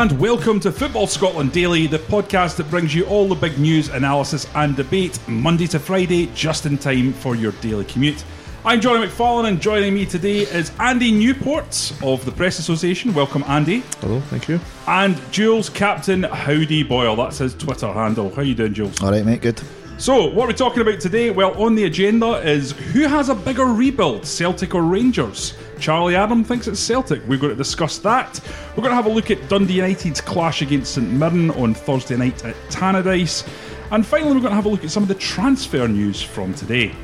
and welcome to Football Scotland Daily, the podcast that brings you all the big news, analysis, and debate Monday to Friday, just in time for your daily commute. I'm Johnny McFarlane, and joining me today is Andy Newport of the Press Association. Welcome, Andy. Hello, thank you. And Jules Captain Howdy Boyle. That's his Twitter handle. How you doing, Jules? All right, mate. Good. So, what are we talking about today? Well, on the agenda is who has a bigger rebuild, Celtic or Rangers? Charlie Adam thinks it's Celtic. We're going to discuss that. We're going to have a look at Dundee United's clash against St Mirren on Thursday night at Tannadice. And finally, we're going to have a look at some of the transfer news from today.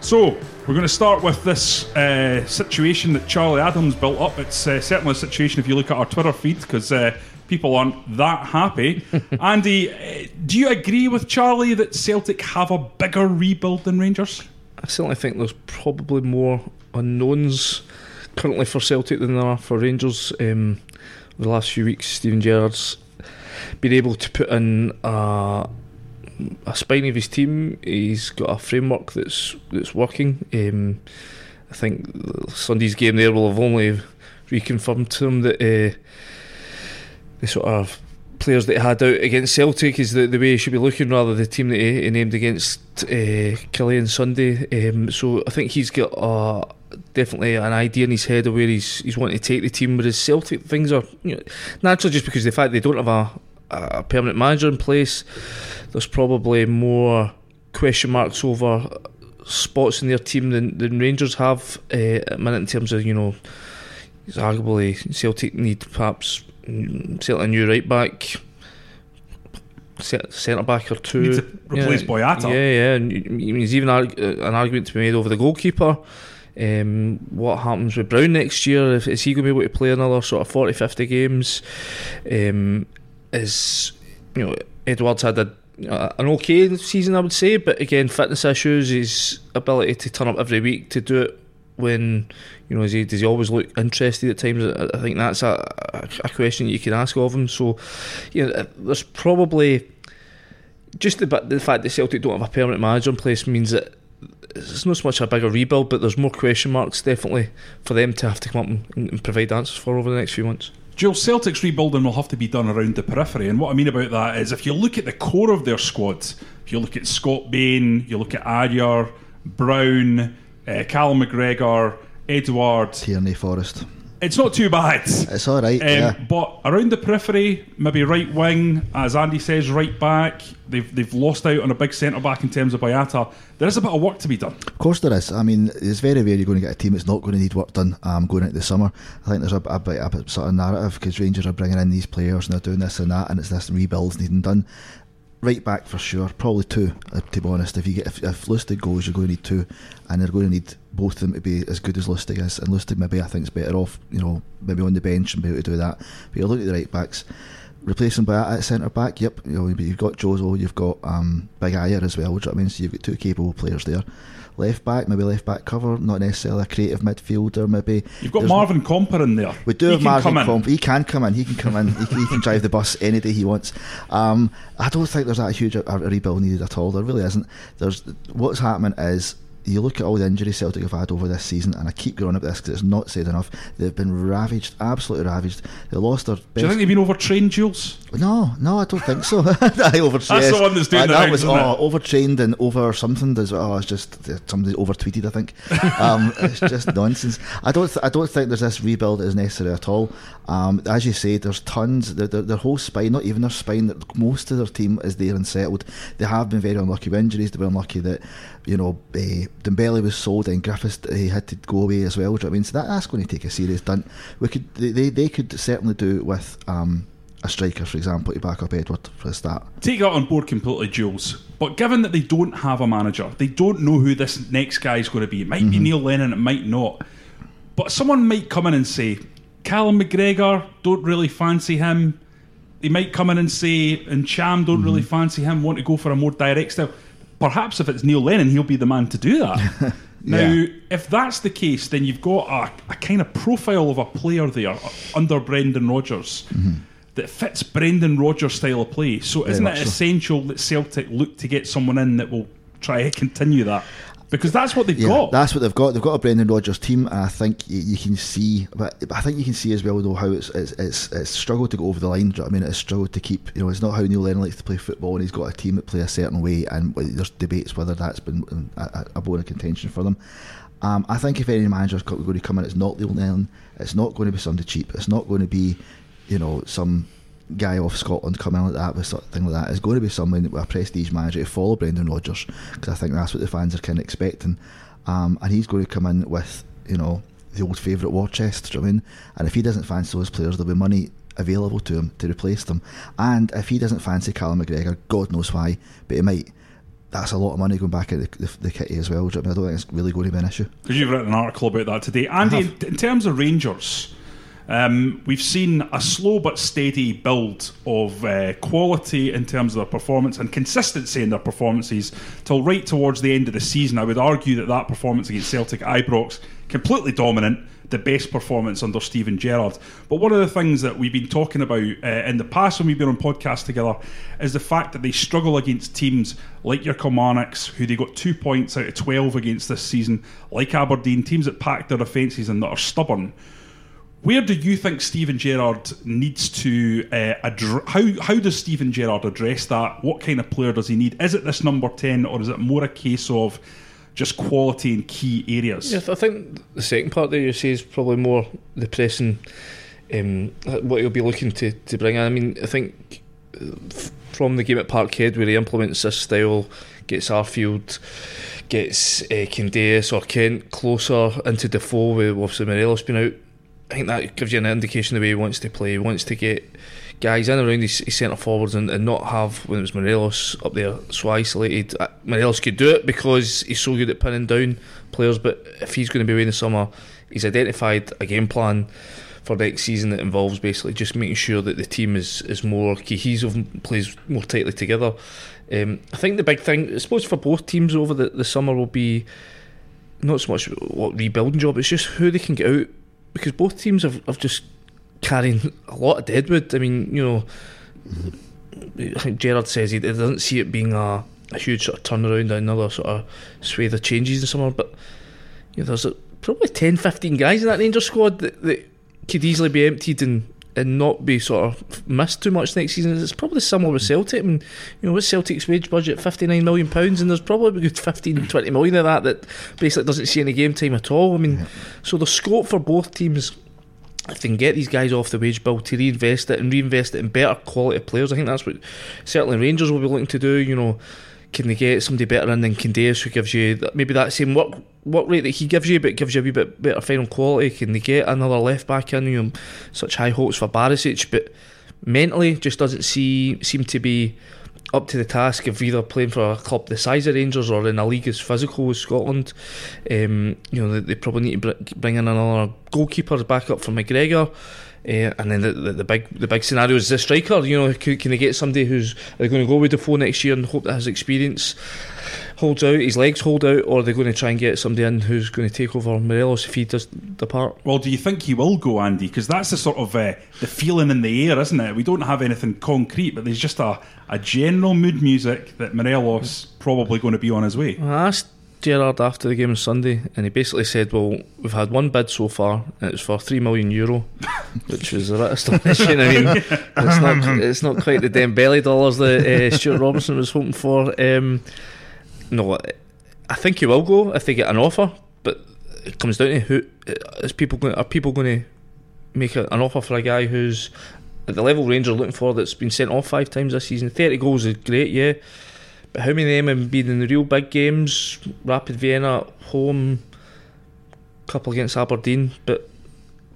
So, we're going to start with this uh, situation that Charlie Adam's built up. It's uh, certainly a situation if you look at our Twitter feed because uh, people aren't that happy. Andy, uh, do you agree with Charlie that Celtic have a bigger rebuild than Rangers? I certainly think there's probably more unknowns currently for Celtic than there are for Rangers. Um, the last few weeks, Steven Gerrard's been able to put in a, a spine of his team. He's got a framework that's that's working. Um, I think Sunday's game there will have only reconfirmed to him that uh, the sort of players that he had out against Celtic is the, the way he should be looking rather the team that he, he named against uh, Killian Sunday. Um, so I think he's got a definitely an idea in his head of where he's he's wanting to take the team. Whereas Celtic things are you know, naturally just because of the fact they don't have a, a permanent manager in place. There's probably more question marks over spots in their team than, than Rangers have uh, at the minute in terms of you know. it's Arguably, Celtic need perhaps certainly a new right back, centre back or two. Need to replace yeah, Boyata. Yeah, yeah. And there's even an argument to be made over the goalkeeper. Um, what happens with Brown next year? Is he going to be able to play another sort of 40, 50 games? Um, is you know Edouard's had a an okay season, I would say, but again, fitness issues, his ability to turn up every week to do it when you know, he, does he always look interested at times? I think that's a, a question you can ask of him. So, you know, there's probably just the the fact that Celtic don't have a permanent manager in place means that it's not so much a bigger rebuild, but there's more question marks definitely for them to have to come up and, and provide answers for over the next few months. Joe, Celtic's rebuilding will have to be done around the periphery, and what I mean about that is if you look at the core of their squad, if you look at Scott Bain, you look at Ajer, Brown, uh, Callum McGregor, Edouard, Tierney, Forrest. It's not too bad. It's all right. Um, yeah. But around the periphery, maybe right wing, as Andy says, right back. They've they've lost out on a big centre back in terms of Boyata. There is a bit of work to be done. Of course, there is. I mean, it's very rare you're going to get a team that's not going to need work done um, going into the summer. I think there's a, a, bit, a sort of narrative because Rangers are bringing in these players and they're doing this and that, and it's this rebuilds needing done. Right back for sure, probably two. Uh, to be honest, if you get if, if Lustig goes, you're going to need two, and they're going to need both of them to be as good as Lustig is. And Lustig maybe I think is better off, you know, maybe on the bench and be able to do that. But you look at the right backs, replacing Boyata centre back. Yep, you know, you've got Jozo, you've got um, Big Ajer as well. Which I mean, so you've got two capable players there left back, maybe left back cover, not necessarily a creative midfielder. Maybe you've got Marvin Compper in there. We do he have Marvin Compper. He can come in. He can come in. he, can, he, can, drive the bus any day he wants. Um, I don't think there's that huge a, a rebuild needed at all. There really isn't. There's what's happening is you look at all the injuries Celtic have had over this season, and I keep going up this because it's not said enough. They've been ravaged, absolutely ravaged. They lost their. Best Do you think they've been overtrained, Jules? No, no, I don't think so. I overtrained. That's the one that's doing uh, That was oh, overtrained and over something. Does oh, it's just somebody over tweeted. I think um, it's just nonsense. I don't. Th- I don't think there's this rebuild is necessary at all. Um, as you say, there's tons. Their, their, their, whole spine, not even their spine, most of their team is there and settled. They have been very unlucky with injuries. They've been unlucky that you know uh, Dembele was sold and Griffiths he had to go away as well. Do you know I mean? So that, that's going to take a serious dent. We could they, they, they could certainly do it with. Um, a striker, for example, to back up Edouard for a start. Take that on board completely, Jules. But given that they don't have a manager, they don't know who this next guy is going to be. It might mm-hmm. be Neil Lennon, it might not. But someone might come in and say, Callum McGregor, don't really fancy him. They might come in and say, Ntcham, don't mm-hmm. really fancy him, want to go for a more direct style. Perhaps if it's Neil Lennon, he'll be the man to do that. Now, yeah. if that's the case, then you've got a, a, kind of profile of a player there under Brendan Rodgers. Mm-hmm that fits Brendan Rodgers' style of play. So, isn't it essential that Celtic look to get someone in that will try to continue that? Because that's what they've Yeah, got. that's what they've got. They've got a Brendan Rodgers team, and I think you, you can see, but I think you can see as well though how it's it's it's, it's struggled to go over the line. Do you know I mean, it's struggled to keep. You know, it's not how Neil Lennon likes to play football, and he's got a team that play a certain way, and there's debates whether that's been a, a bone of contention for them. Um, I think if any manager's going to come in, it's not Neil Lennon. It's not going to be somebody cheap. It's not going to be, you know, some guy off Scotland coming in like that with something like that is going to be someone with a prestige manager to follow Brendan Rodgers because I think that's what the fans are kind of expecting. Um, and he's going to come in with, you know, the old favourite war chest. Do you know what I mean? And if he doesn't fancy those players, there'll be money available to him to replace them. And if he doesn't fancy Callum McGregor, God knows why, but he might. That's a lot of money going back at the, the, the kitty as well. Do you know I, mean? I don't think it's really going to be an issue. Because you've written an article about that today. Andy, in, in terms of Rangers, um, we've seen a slow but steady build of uh, quality in terms of their performance and consistency in their performances till right towards the end of the season. I would argue that that performance against Celtic Ibrox completely dominant, the best performance under Steven Gerrard. But one of the things that we've been talking about uh, in the past when we've been on podcasts together is the fact that they struggle against teams like your Kilmarnocks, who they got two points out of 12 against this season, like Aberdeen, teams that pack their defences and that are stubborn. Where do you think Steven Gerrard needs to uh, address? How how does Steven Gerrard address that? What kind of player does he need? Is it this number ten, or is it more a case of just quality in key areas? Yeah, I think the second part that you say is probably more the pressing, um, what he'll be looking to, to bring in. I mean, I think from the game at Parkhead where he implements this style, gets Arfield, gets uh, Candeias or Kent closer into Defoe with obviously Morelos being out. I think that gives you an indication of the way he wants to play. He wants to get guys in around his, his centre forwards and, and, not have when it was Morelos up there so isolated. Uh, Morelos could do it because he's so good at pinning down players, but if he's going to be away in the summer, he's identified a game plan for next season that involves basically just making sure that the team is, is more cohesive plays more tightly together. Um, I think the big thing, I suppose, for both teams over the, the summer will be not so much what rebuilding job, it's just who they can get out because both teams have, have just carrying a lot of deadwood. I mean, you know, I think Gerrard says he doesn't see it being a, a huge sort of turnaround, another sort of swathe of changes in summer, but you know, there's a, probably 10, 15 guys in that Rangers squad that, that could easily be emptied and and not be sort of missed too much next season. It's probably similar with Celtic. I mean, you know, with Celtic's wage budget, fifty nine million pounds, and there's probably a good 15, 20 million of that that basically doesn't see any game time at all. I mean, yeah. so the scope for both teams. If they can get these guys off the wage bill to reinvest it and reinvest it in better quality players, I think that's what certainly Rangers will be looking to do. You know, can they get somebody better in than Candeias who gives you maybe that same work work rate that he gives you, but gives you a wee bit better final quality? Can they get another left back in? You such high hopes for Barisic, but mentally just doesn't see seem to be up to the task of either playing for a club the size of Rangers or in a league as physical as Scotland. Um, you know, they, they, probably need to bring in another goalkeeper back up for McGregor. Uh, and then the, the, the, big the big scenario is the striker. You know, can, can they get somebody who's going to go with Defoe next year and hope that has experience holds out, his legs hold out, or are they going to try and get somebody in who's going to take over Morelos if he does depart? Well, do you think he will go, Andy? Because that's the sort of uh, the feeling in the air, isn't it? We don't have anything concrete, but there's just a, a general mood music that Morelos probably going to be on his way. I asked Gerrard after the game on Sunday, and he basically said, "Well, we've had one bid so far, and it's for three million euro, which was a bit astonishing. I mean, it's not it's not quite the Dembele dollars that uh, Stuart Robertson was hoping for. Um, no, I think he will go if they get an offer, but it comes down to who is people going are people going to make a, an offer for a guy who's at the level Rangers are looking for that's been sent off five times this season. Thirty goals is great, yeah." But how many of them have been in the real big games? Rapid Vienna home, couple against Aberdeen. But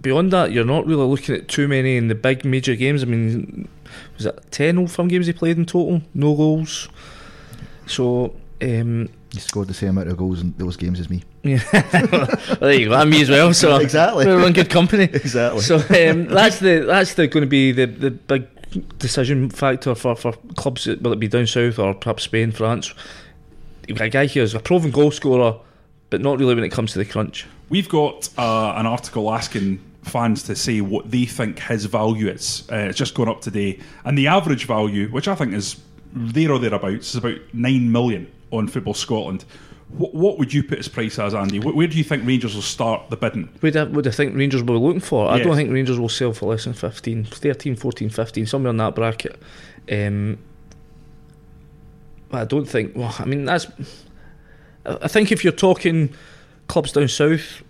beyond that, you're not really looking at too many in the big major games. I mean, was it 10 Old Firm games he played in total? No goals. So. Um, he scored the same amount of goals in those games as me. Yeah, well, there you go. I'm me as well. So exactly, we're in good company. exactly. So um, that's the that's the going to be the the big decision factor for, for clubs, will it be down south or perhaps Spain, France? You've got a guy here who's a proven goal scorer, but not really when it comes to the crunch. We've got uh, an article asking fans to say what they think his value is. Uh, it's just gone up today, and the average value, which I think is there or thereabouts, is about nine million on Football Scotland. What, what would you put his price as, Andy? Wh- Where do you think Rangers will start the bidding? Would I, would I think Rangers will be looking for? I don't think Rangers will sell for less than 15, 13, 14, 15, somewhere in that bracket. Um, I don't think. Well, I mean that's. I think if you're talking clubs down south,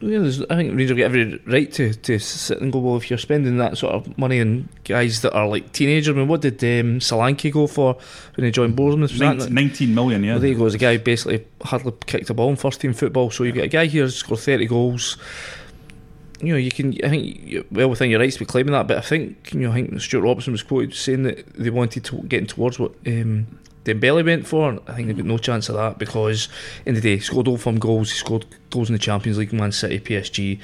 there's- I think Rangers get every right to, to sit and go. Well, if you're spending that sort of money on guys that are like teenagers, I mean, what did um, Solanke go for when he joined Bournemouth? Was that- 19 million, yeah. well, there you go. As a guy basically hardly kicked a ball in first team football. So you get a guy here who's scored thirty goals. You know, you can. I think you're well within your rights to be claiming that. But I think you know, I think Stuart Robertson was quoted saying that they wanted to getting towards what um, Dembele went for. I think they've got no chance of that because in the day he scored Old Firm goals. He scored goals in the Champions League, Man City, PSG.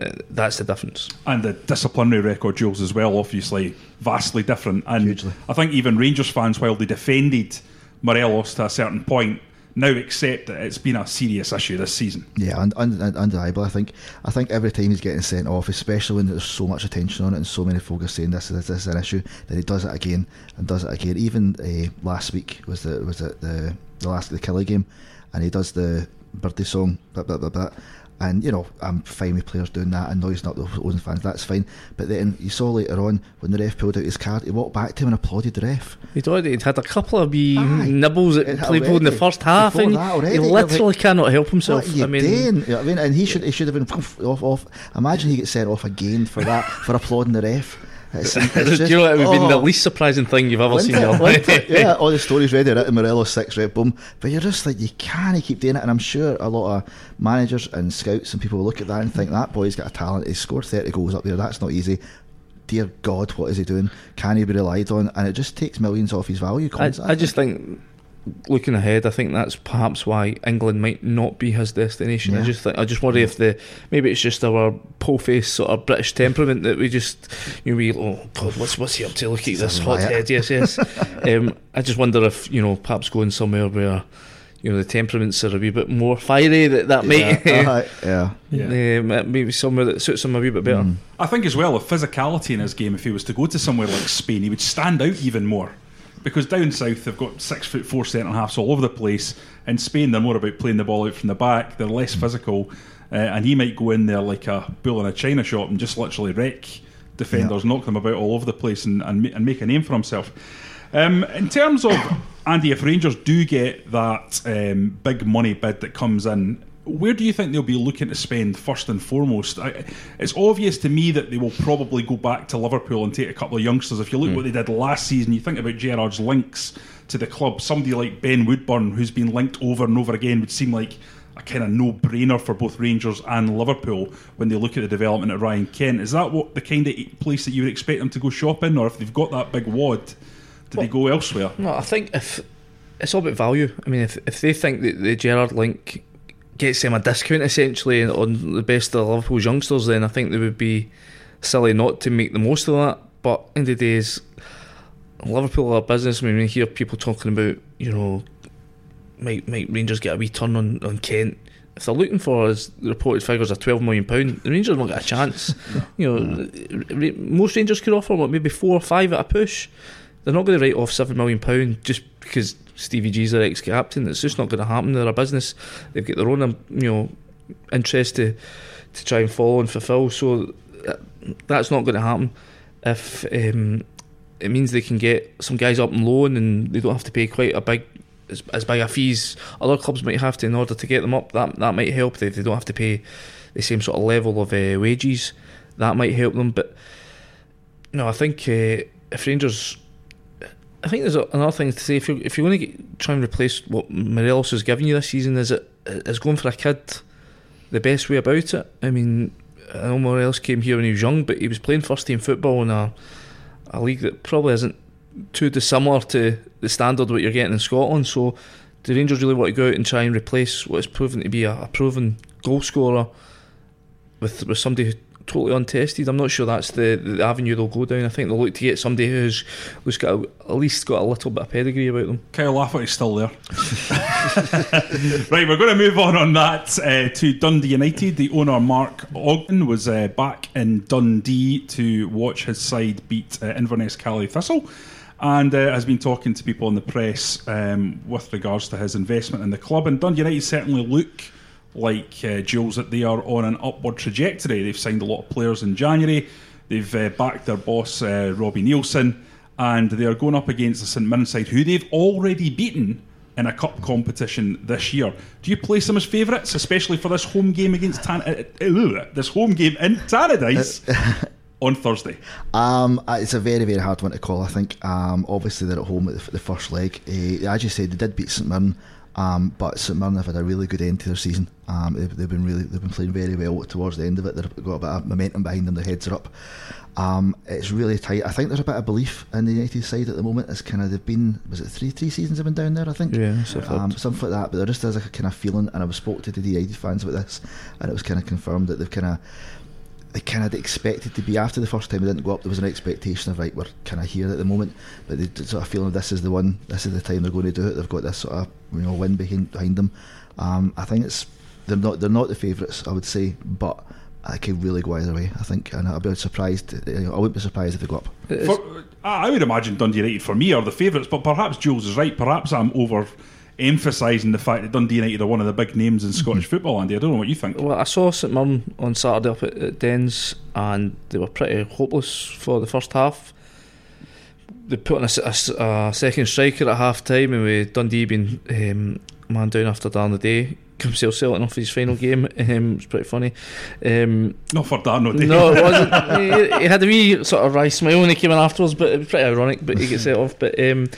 Uh, that's the difference. and the disciplinary record, Jules, as well, obviously vastly different. And Hugely. I think even Rangers fans, while they defended Morelos to a certain point, now accept that it's been a serious issue this season. Yeah, und- und- und- undeniable. I think. I think every time he's getting sent off, especially when there's so much attention on it and so many folk are saying this, this, this is an issue, then he does it again and does it again. Even uh, last week was the was it the the last the Killie game, and he does the birthday song, blah blah blah blah. And you know, I'm fine with players doing that and noising not the opposing fans. That's fine. But then you saw later on when the ref pulled out his card, he walked back to him and applauded the ref. He'd already he'd had a couple of wee Aye. nibbles at Playboy in the first half, Before and already, he literally like, cannot help himself. What are you I mean? You know I mean, and he should he should have been off off. Imagine he gets sent off again for that for applauding the ref. It's, it's do just- you know what would have been the oh, least surprising thing you've ever seen in your it? Wasn't life? it? yeah, all the stories ready at Morelos six red boom, but you're just like you can't keep doing it. And I'm sure a lot of managers and scouts and people will look at that and think that boy's got a talent. He scored thirty goals up there. That's not easy. Dear God, what is he doing? Can he be relied on? And it just takes millions off his value. I. I just think, looking ahead, I think that's perhaps why England might not be his destination. I just think, I just worry if the maybe it's just our po face sort of British temperament that we just you know we oh God what's what's he up to? Look at this hot head. Yes, yes. um, I just wonder if you know perhaps going somewhere where. You know the temperaments are a wee bit more fiery. That that might yeah, uh, yeah. Yeah. um, maybe somewhere that suits him a wee bit better. Mm. I think as well, the physicality in his game, if he was to go to somewhere like Spain, he would stand out even more. Because down south, they've got six foot four centre halves all over the place. In Spain, they're more about playing the ball out from the back, they're less physical. Uh, and he might go in there like a bull in a china shop and just literally wreck defenders, knock them about all over the place, and, and, and make a name for himself. Um, in terms of Andy, if Rangers do get that um, big money bid that comes in, where do you think they'll be looking to spend first and foremost? I, it's obvious to me that they will probably go back to Liverpool and take a couple of youngsters. If you look hmm. what they did last season, you think about Gerrard's links to the club. Somebody like Ben Woodburn, who's been linked over and over again, would seem like a kind of no-brainer for both Rangers and Liverpool when they look at the development of Ryan Kent. Is that what the kind of place that you would expect them to go shopping, or if they've got that big wad, do they go elsewhere? No, I think if it's all about value. I mean, if if they think that the Gerrard link gets them a discount essentially on the best of Liverpool's youngsters, then I think they would be silly not to make the most of that. But in the days, Liverpool are a business. I mean, we hear people talking about, you know, might might Rangers get a wee turn on, on Kent. If they're looking for, as the reported figures, are twelve million pound, the Rangers won't get a chance. you know, mm. Ra- most Rangers could offer what maybe four or five at a push. They're not going to write off seven million pound just because Stevie G's their ex-captain. It's just not going to happen. They're a business. They've got their own, um, you know, interest to to try and follow and fulfil. So that's not going to happen. If um, it means they can get some guys up on loan and they don't have to pay quite a big as big a fees other clubs might have to in order to get them up. That that might help. They, they don't have to pay the same sort of level of uh, wages. That might help them. But no, I think uh, if Rangers. I think there's another thing to say. If you're, if you're going to get, try and replace what Morelos has given you this season, is it is going for a kid the best way about it? I mean, I know Morelos came here when he was young, but he was playing first team football in a a league that probably isn't too dissimilar to the standard what you're getting in Scotland. So, do Rangers really want to go out and try and replace what is proven to be a, a proven goal scorer with with somebody who totally untested? I'm not sure that's the, the avenue they'll go down. I think they'll look to get somebody who's who's got a, at least got a little bit of pedigree about them. Kyle Lafferty's still there. right, we're going to move on on that uh, to Dundee United. The owner, Mark Ogren, was uh, back in Dundee to watch his side beat uh, Inverness Caley Thistle. and uh, has been talking to people in the press um, with regards to his investment in the club. And Dundee United certainly look like uh, Jules that they are on an upward trajectory. They've signed a lot of players in January. They've uh, backed their boss uh, Robbie Neilson, and they are going up against the St Mirren side, who they've already beaten in a cup competition this year. Do you place them as favourites, especially for this home game against Tan- uh, uh, this home game in Tannadice on Thursday? Um, uh, it's a very, very hard one to call. I think. Um, obviously they're at home at the, the first leg. Uh, as you said, they did beat St Mirren. Um, but St Mirren have had a really good end to their season. Um, they've, they've, been really they've been playing very well towards the end of it. They've got a bit of momentum behind them. Their heads are up. Um, it's really tight. I think there's a bit of belief in the United side at the moment. It's kind of they've been was it three three seasons have been down there. I think Yeah, um, something like that. But there just is a kind of feeling, and I was spoke to the United fans about this, and it was kind of confirmed that they've kind of they kind of expected to be after the first time they didn't go up. There was an expectation of right, we're kind of here at the moment, but they sort of feeling this is the one, this is the time they're going to do it. They've got this sort of you know wind behind, behind them. Um, I think it's they're not they're not the favourites, I would say, but I could really go either way. I think, and I'd be surprised. Know, I wouldn't be surprised if they go up. For, I would imagine Dundee United for me are the favourites, but perhaps Jules is right. Perhaps I'm over emphasising the fact that Dundee United are one of the big names in Scottish football. Andy, I don't know what you think. Well, I saw St Mirren on Saturday up at, at Dens, and they were pretty hopeless for the first half. They put on a, a, a second striker at half time, and with Dundee being um, man down after Dan the day, himself selling off his final game. Um, it's pretty funny. Um, Not for Dan, no, no, it wasn't. he, he, had a wee sort of wry smile when he came in afterwards, but it was pretty ironic. But he gets it off. But um,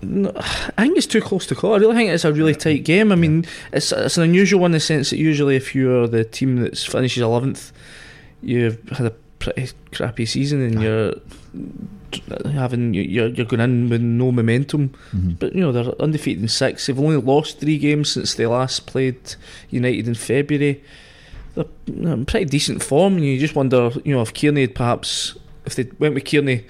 I think it's too close to call. I really think it's a really tight game. I mean, it's it's an unusual one in the sense that usually if you're the team that finishes eleventh, you've had a pretty crappy season and you're having you're you're going in with no momentum. Mm-hmm. But you know they're undefeated in six. They've only lost three games since they last played United in February. They're in pretty decent form, and you just wonder, you know, if Kearney had perhaps if they went with Kearney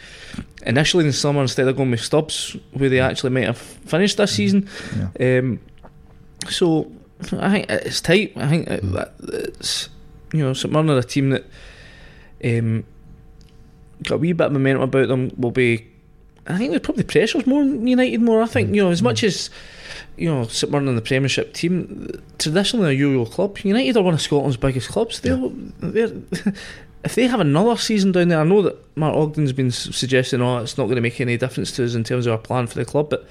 initially in the summer instead of going with Stubbs, where they actually might have finished this season. Yeah. Um, so I think it's tight. I think it, it's you know St Mirren are a team that um, got a wee bit of momentum about them. Will be. I think there's probably pressures more on United more. I think you know as much as you know St Mirren in the Premiership team, traditionally a Euro club. United are one of Scotland's biggest clubs. They're, they're if they have another season down there, I know that Mark Ogren's been suggesting, oh, it's not going to make any difference to us in terms of our plan for the club, but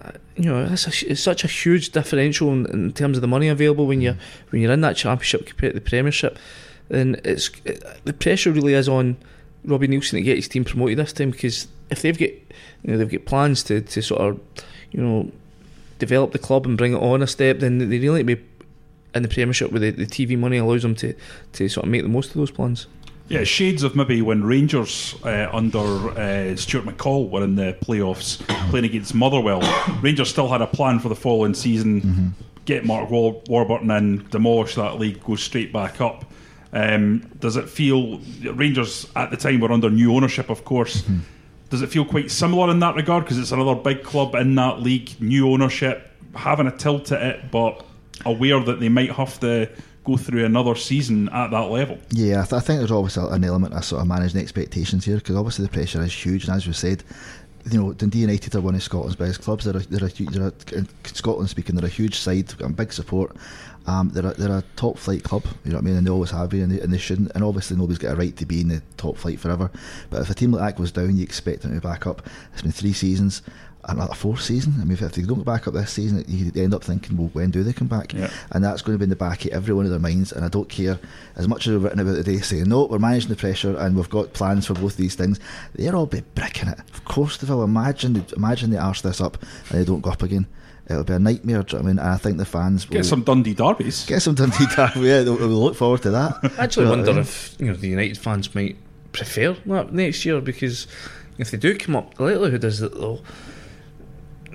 uh, you know, it's, a, it's, such a huge differential in, in, terms of the money available when you're when you're in that championship compared to the Premiership. And it's it, the pressure really is on Robbie Neilson to get his team promoted this time because if they've got you know they've got plans to, to sort of you know develop the club and bring it on a step, then they really need to be in the Premiership where the, the TV money allows them to, to sort of make the most of those plans. Yeah, shades of maybe when Rangers uh, under uh, Stuart McCall were in the playoffs playing against Motherwell. Rangers still had a plan for the following season mm-hmm. get Mark War- Warburton in, demolish that league, go straight back up. Um, does it feel Rangers at the time were under new ownership, of course? Mm-hmm. Does it feel quite similar in that regard? Because it's another big club in that league, new ownership, having a tilt at it, but aware that they might have to go through another season at that level. Yeah, I, th- I think there's always an element of sort of managing expectations here because obviously the pressure is huge, and as we said, you know, Dundee United are one of Scotland's best clubs. They're a, they're a, they're a in Scotland speaking, they're a huge side, got big support. Um, they're a, they're a top flight club, you know what I mean, and they always have been, and they, and they shouldn't. And obviously, nobody's got a right to be in the top flight forever. But if a team like that goes down, you expect them to back up. It's been three seasons another fourth season. I mean, if they don't go back up this season, you end up thinking, well, when do they come back? Yeah. And that's going to be in the back of every one of their minds. And I don't care as much as they've written about today, saying, no, we're managing the pressure and we've got plans for both of these things. They'll all be bricking it. Of course they will. Imagine, imagine they arse this up and they don't go up again. It'll be a nightmare. I mean, I think the fans will get some Dundee derbies. Get some Dundee derbies. Yeah, we'll, we'll look forward to that. I actually but, wonder if you know the United fans might prefer that next year because if they do come up, the likelihood is that they'll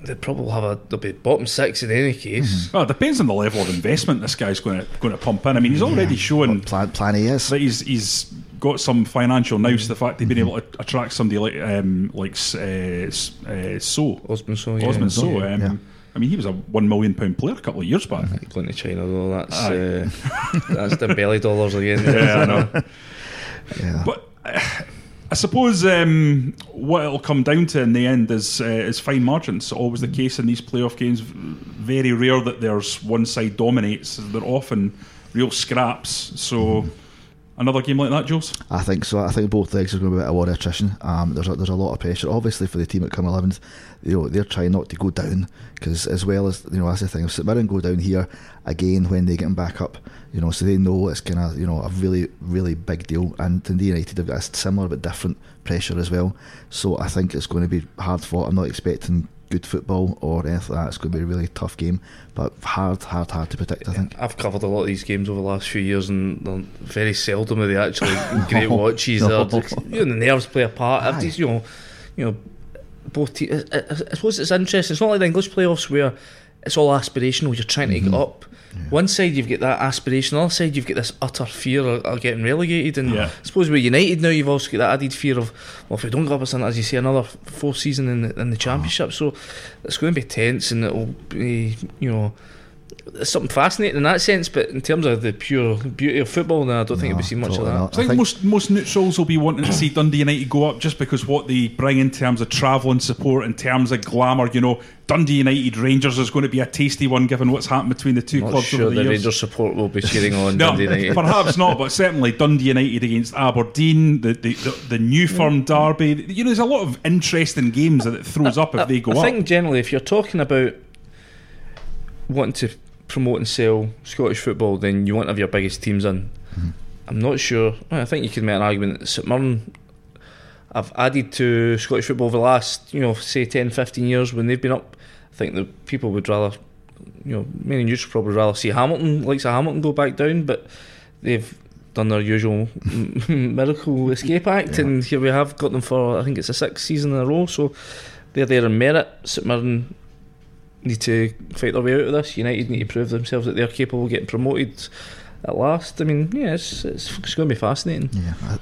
they probably have a they'll be bottom six in any case. Mm-hmm. Well, it depends on the level of investment this guy's going to going to pump in. I mean, he's already yeah. shown plan, plan A is that he's he's got some financial nous. The fact they've been mm-hmm. able to attract somebody like um, like uh, uh, Sow Osman Sow, yeah. Osman Sow. Um, yeah. I mean, he was a one million pound player a couple of years back. Going to China though, that's uh, that's the belly dollars again. Yeah, I know. yeah. But. Uh, I suppose um, what it'll come down to in the end is uh, is fine margins. Always the case in these playoff games. Very rare that there's one side dominates. They're often real scraps. So. Another game like that, Jules? I think so. I think both legs are going to be a lot of attrition. Um, there's a, there's a lot of pressure, obviously, for the team at come 11th. You know, they're trying not to go down because, as well as you know, that's the thing. If St Mirren go down here again when they get them back up, you know, so they know it's kind of you know a really really big deal. And Dundee United have got a similar but different pressure as well. So I think it's going to be hard fought. I'm not expecting good football or anything like that. It's going to be a really tough game, but hard, hard, hard to predict. I think. I've covered a lot of these games over the last few years, and very seldom are they actually great watches. No. Just, you know, the nerves play a part. Aye. you know, you know, both. Te- I, I suppose it's interesting. It's not like the English playoffs where it's all aspirational. You're trying to mm-hmm. get up. Yeah. One side you've got that aspiration, the other side you've got this utter fear of, of getting relegated. And yeah. I suppose with United now, you've also got that added fear of, well, if we don't go up, it's as you say, another fourth season in the, in the championship. Uh-huh. So it's going to be tense, and it'll be, you know it's something fascinating in that sense, but in terms of the pure beauty of football, no, I don't no, think we'll see much totally of that. Not. I, think I think, most most neutrals will be wanting to see Dundee United go up just because what they bring in terms of travel and support, in terms of glamour. You know, Dundee United Rangers is going to be a tasty one given what's happened between the 2 not clubs sure over the, the Rangers support will be cheering on no, Dundee United. perhaps not, but certainly Dundee United against Aberdeen, the the, the, the new firm mm. derby. You know, there's a lot of interesting games that it throws up if I, they go I up. I think generally, if you're talking about wanting to promote and sell Scottish football, then you want to have your biggest teams in. Mm-hmm. I'm not sure. I think you could make an argument that St Mirren have added to Scottish football over the last, you know, say 10, 15 years when they've been up. I think the people would rather, you know, many neutral probably rather see Hamilton, likes of Hamilton, go back down, but they've done their usual miracle escape act, yeah. and here we have got them for I think it's a sixth season in a row. So they're there in merit. St Mirren need to fight their way out of this. United need to prove themselves that they're capable of getting promoted at last. I mean, yeah, it's, it's, it's going to be fascinating. Yeah.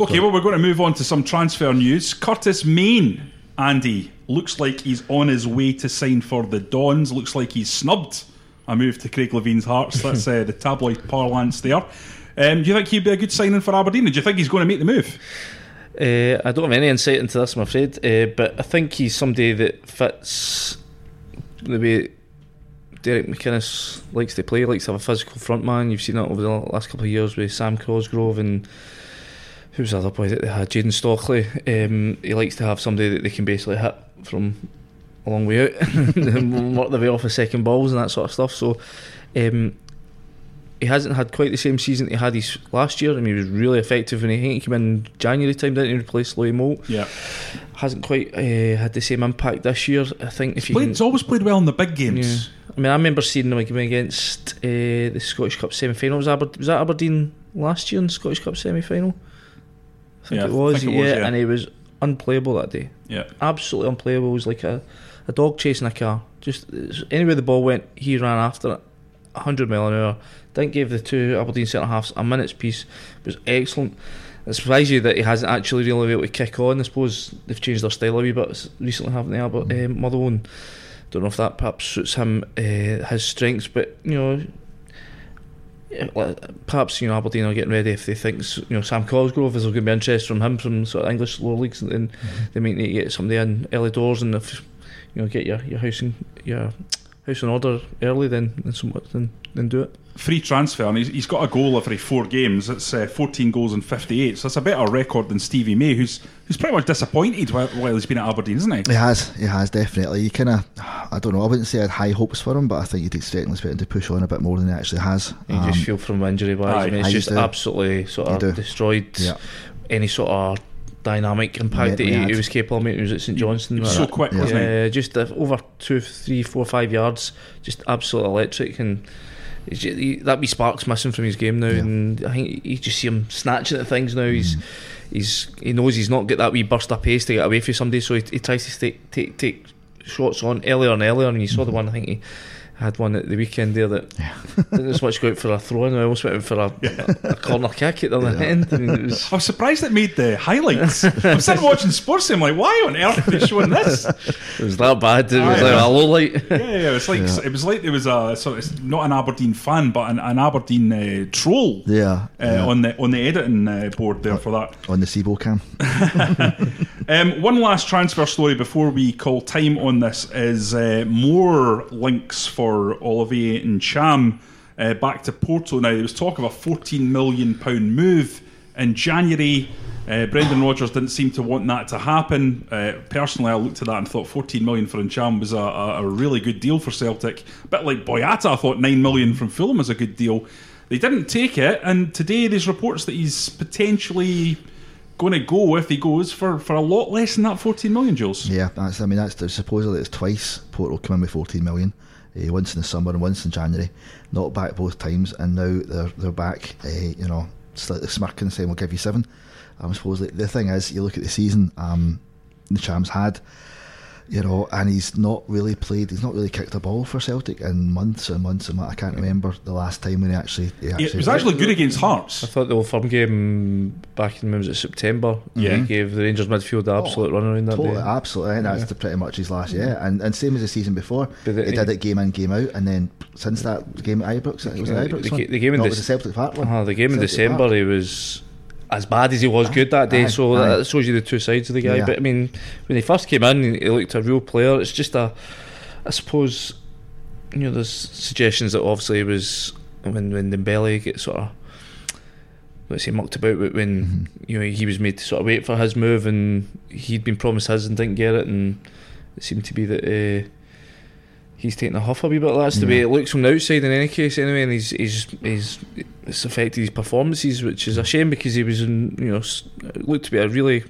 Okay, well, we're going to move on to some transfer news. Curtis Main, Andy, looks like he's on his way to sign for the Dons. Looks like he's snubbed a move to Craig Levein's Hearts. That's uh, the tabloid parlance there. Um, do you think he'd be a good signing for Aberdeen? Do you think he's going to make the move? Uh, I don't have any insight into this, I'm afraid, uh, but I think he's somebody that fits the way Derek McInnes likes to play, likes to have a physical front man. You've seen that over the last couple of years with Sam Cosgrove and who's the other boy that they had, Jayden Stockley. Um, he likes to have somebody that they can basically hit from a long way out and work their way off of second balls and that sort of stuff. So um, he hasn't had quite the same season he had his last year. I mean, he was really effective when he, he came in January time, didn't he, replace Louis Moult? Yeah. Hasn't quite uh, had the same impact this year. I think if he's, played, he's always played well in the big games. Yeah. I mean, I remember seeing him against uh, the Scottish Cup semi final. Was, Aber- was that Aberdeen last year in the Scottish Cup semi final? I think, yeah, it was, think it was, yeah, and he was unplayable that day. Yeah. Absolutely unplayable. He was like a, a dog chasing a car. Just anywhere the ball went, he ran after it. 100 mile an hour. Didn't give the two Aberdeen centre halves a minute's peace. It was excellent. It surprises you that he hasn't actually really been able to kick on. I suppose they've changed their style a wee bit recently, haven't they? But um, Motherwell, don't know if that perhaps suits him, uh, his strengths. But you know, perhaps you know Aberdeen are getting ready if they think you know Sam Cosgrove is going to be interest from him from sort of English lower leagues, and mm-hmm. they might need to get somebody in early doors and if you know get your your house in your house in order early, then then somewhat then then do it free transfer, and he's, he's got a goal every four games. It's uh, 14 goals in 58, so that's a better record than Stevie May, who's who's pretty much disappointed while, while he's been at Aberdeen, isn't he? He has, he has definitely. You kind of, I don't know, I wouldn't say I had high hopes for him, but I think you'd expect him to push on a bit more than he actually has. You um, just feel from injury wise, I mean, it's just absolutely sort of destroyed yeah. any sort of dynamic impact that he, he, was capable of making. He was at St Johnstone. So quick, yeah. wasn't he? just uh, over two, three, four, five yards, just absolutely electric and just, he, that wee spark's missing from his game now, yeah. and I think you just see him snatching at things now. He's mm. he's he knows he's not got that wee burst of pace to get away from somebody, so he, he tries to take take take shots on earlier and earlier. And you saw mm-hmm. the one I think he I had one at the weekend there that didn't as much go out for a throw in. I almost went out for a, a, a corner kick at the other end. I mean, it was I was surprised it made the highlights. I'm sitting watching sports. I'm like, why on earth are they showing this? it was that bad. It was Aye. like a low light. Yeah, yeah, it was like it was like there was a sort of not an Aberdeen fan, but an, an Aberdeen uh, troll Yeah, uh, yeah. on the on the editing uh, board there for that. on the SIBO cam. Um, one last transfer story before we call time on this is uh, more links for Olivier Ntcham uh, back to Porto. Now there was talk of a 14 million pound move in January. Uh, Brendan Rodgers didn't seem to want that to happen. Uh, personally, I looked at that and thought 14 million for Ntcham was a, a, a really good deal for Celtic. A bit like Boyata, I thought 9 million from Fulham was a good deal. They didn't take it, and today there's reports that he's potentially going to go if he goes for, for a lot less than that 14 million, Jules. Yeah, that's. I mean, that's the, supposedly it's twice. Porto come in with 14 million, uh, once in the summer and once in January. Not back both times, and now they're they're back. Uh, you know, slightly smirking, saying we'll give you seven. I um, supposedly the thing is, you look at the season. Um, the Champs had, you know, and he's not really played. He's not really kicked a ball for Celtic in months and months and months. I can't remember the last time when he actually. He actually It was actually good against Hearts. I thought the Old Firm game back in when was it September? Yeah. he gave the Rangers midfield the absolute run around that Totally, day. absolutely. I think that's the, pretty much his last year, and and same as the season before. But the- he did it game in, game out, and then since that game at Ibrox, it was Yeah, it Ibrox the one? the game in no, it was the Celtic Park one. Uh-huh, the game in Celtic December, Park. he was as bad as he was good that day. aye, so aye. that shows you the two sides of the guy. Yeah. But I mean, when he first came in, he looked a real player. It's just a, I suppose, you know, there's suggestions that obviously was when when Dembele gets sort of. Let's say mucked about when Mm-hmm. you know he was made to sort of wait for his move and he'd been promised his and didn't get it and it seemed to be that uh, he's taking a huff a wee bit. That's the way it looks from the outside. In any case, anyway, and he's he's he's it's affected his performances, which is a shame because he was in you know looked to be a really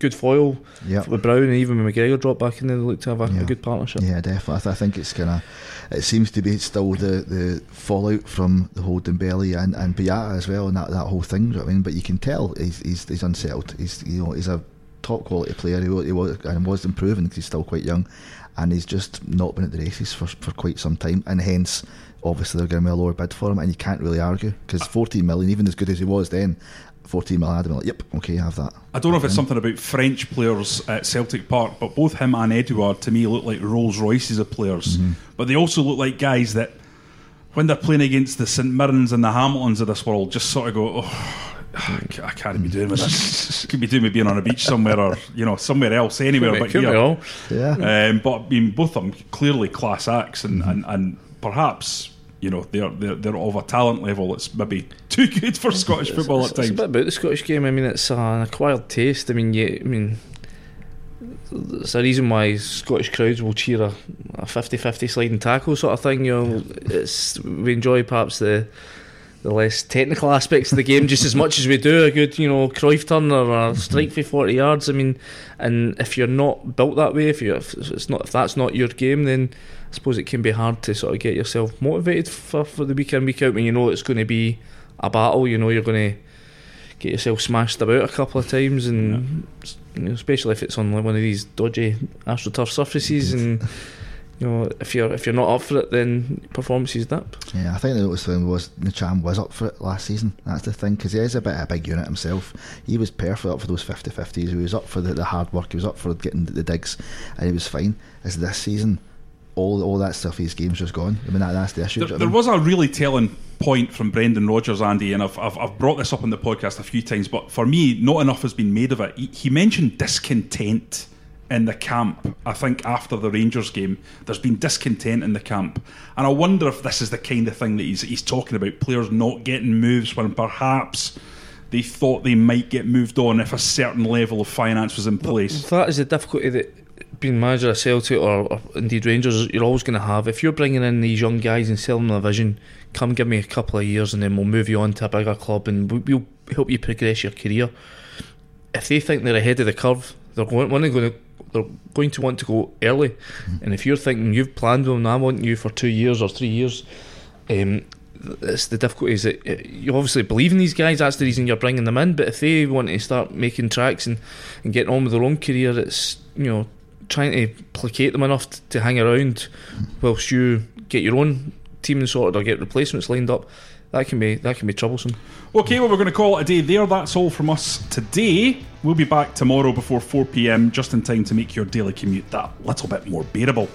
good foil Yeah, with Brown and even when McGregor dropped back in there, they looked to have a, Yeah. a good partnership. yeah, definitely. I, th- I think it's kind of. It seems to be still the, the fallout from the whole Dembele and and Boyata as well, and that, that whole thing. you know what I mean, but you can tell he's he's, he's unsettled. He's you know he's a top quality player. He, wa- he was and was improving because he's still quite young, and he's just not been at the races for for quite some time, and hence. Obviously, they're going to be a lower bid for him, and you can't really argue because 14 million, even as good as he was then, 14 million, I'd have like, "Yep, okay, I have that." I don't know if it's something about French players at Celtic Park, but both him and Edouard to me look like Rolls Royces of players. Mm-hmm. But they also look like guys that, when they're playing against the St Mirrens and the Hamiltons of this world, just sort of go, oh, I can't be doing with this. Could be doing with being on a beach somewhere or you know somewhere else, anywhere Could but be- could be here. all. Yeah, Um, but I mean, both of them clearly class acts, and, and, and perhaps you know they're, they're they're of a talent level that's maybe too good for Scottish football it's, at it's a bit about the Scottish game. I mean, it's an acquired taste. I mean, you, I mean, it's a reason why Scottish crowds will cheer a, a 50-50 sliding tackle sort of thing. You know, it's we enjoy perhaps the the less technical aspects of the game just as much as we do a good, you know, Cruyff turn or a strike for forty yards. I mean, and if you're not built that way, if you if it's not if that's not your game, then I suppose it can be hard to sort of get yourself motivated for, for the week in week out when you know it's going to be a battle. You know, you're going to get yourself smashed about a couple of times, and you know, especially if it's on one of these dodgy astroturf surfaces, and you know if you're if you're not up for it, then performances dip. Yeah, I think the notice thing was Ntcham was up for it last season. That's the thing, because he is a bit of a big unit himself. He was perfect up for those 50 50s. He was up for the, the hard work, he was up for getting the, the digs, and he was fine. As this season, all all that stuff, his game's just gone. I mean, that, that's the issue. There, do you know there was a really telling point from Brendan Rodgers, Andy, and I've, I've, I've brought this up on the podcast a few times, but for me, not enough has been made of it. He, he mentioned discontent in the camp. I think after the Rangers game, there's been discontent in the camp, and I wonder if this is the kind of thing that he's he's talking about: players not getting moves when perhaps they thought they might get moved on if a certain level of finance was in place. That is the difficulty that being manager of Celtic or, or indeed Rangers, you're always going to have. If you're bringing in these young guys and selling them a vision, come give me a couple of years and then we'll move you on to a bigger club and we- we'll help you progress your career. If they think they're ahead of the curve, they're going, they're going to they're going to want to go early. And if you're thinking you've planned them, I want you for two years or three years, um, it's the difficulty is that uh, you obviously believe in these guys. That's the reason you're bringing them in. But if they want to start making tracks and, and getting on with their own career, it's you know trying to placate them enough t- to hang around whilst you get your own team sorted or get replacements lined up. That can be that can be troublesome. Okay, well, we're going to call it a day there. That's all from us today. We'll be back tomorrow before 4 pm, just in time to make your daily commute that little bit more bearable.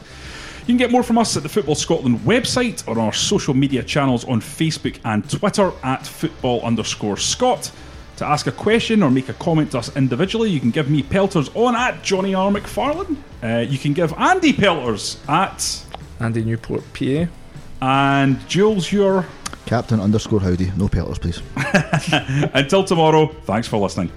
You can get more from us at the Football Scotland website or our social media channels on Facebook and Twitter at football underscore Scott. To ask a question or make a comment to us individually, you can give me pelters on at Johnny R. McFarlane. Uh, you can give Andy pelters at. Andy Newport, PA. And Jules, your. Captain underscore Howdy. No pelters, please. Until tomorrow, thanks for listening.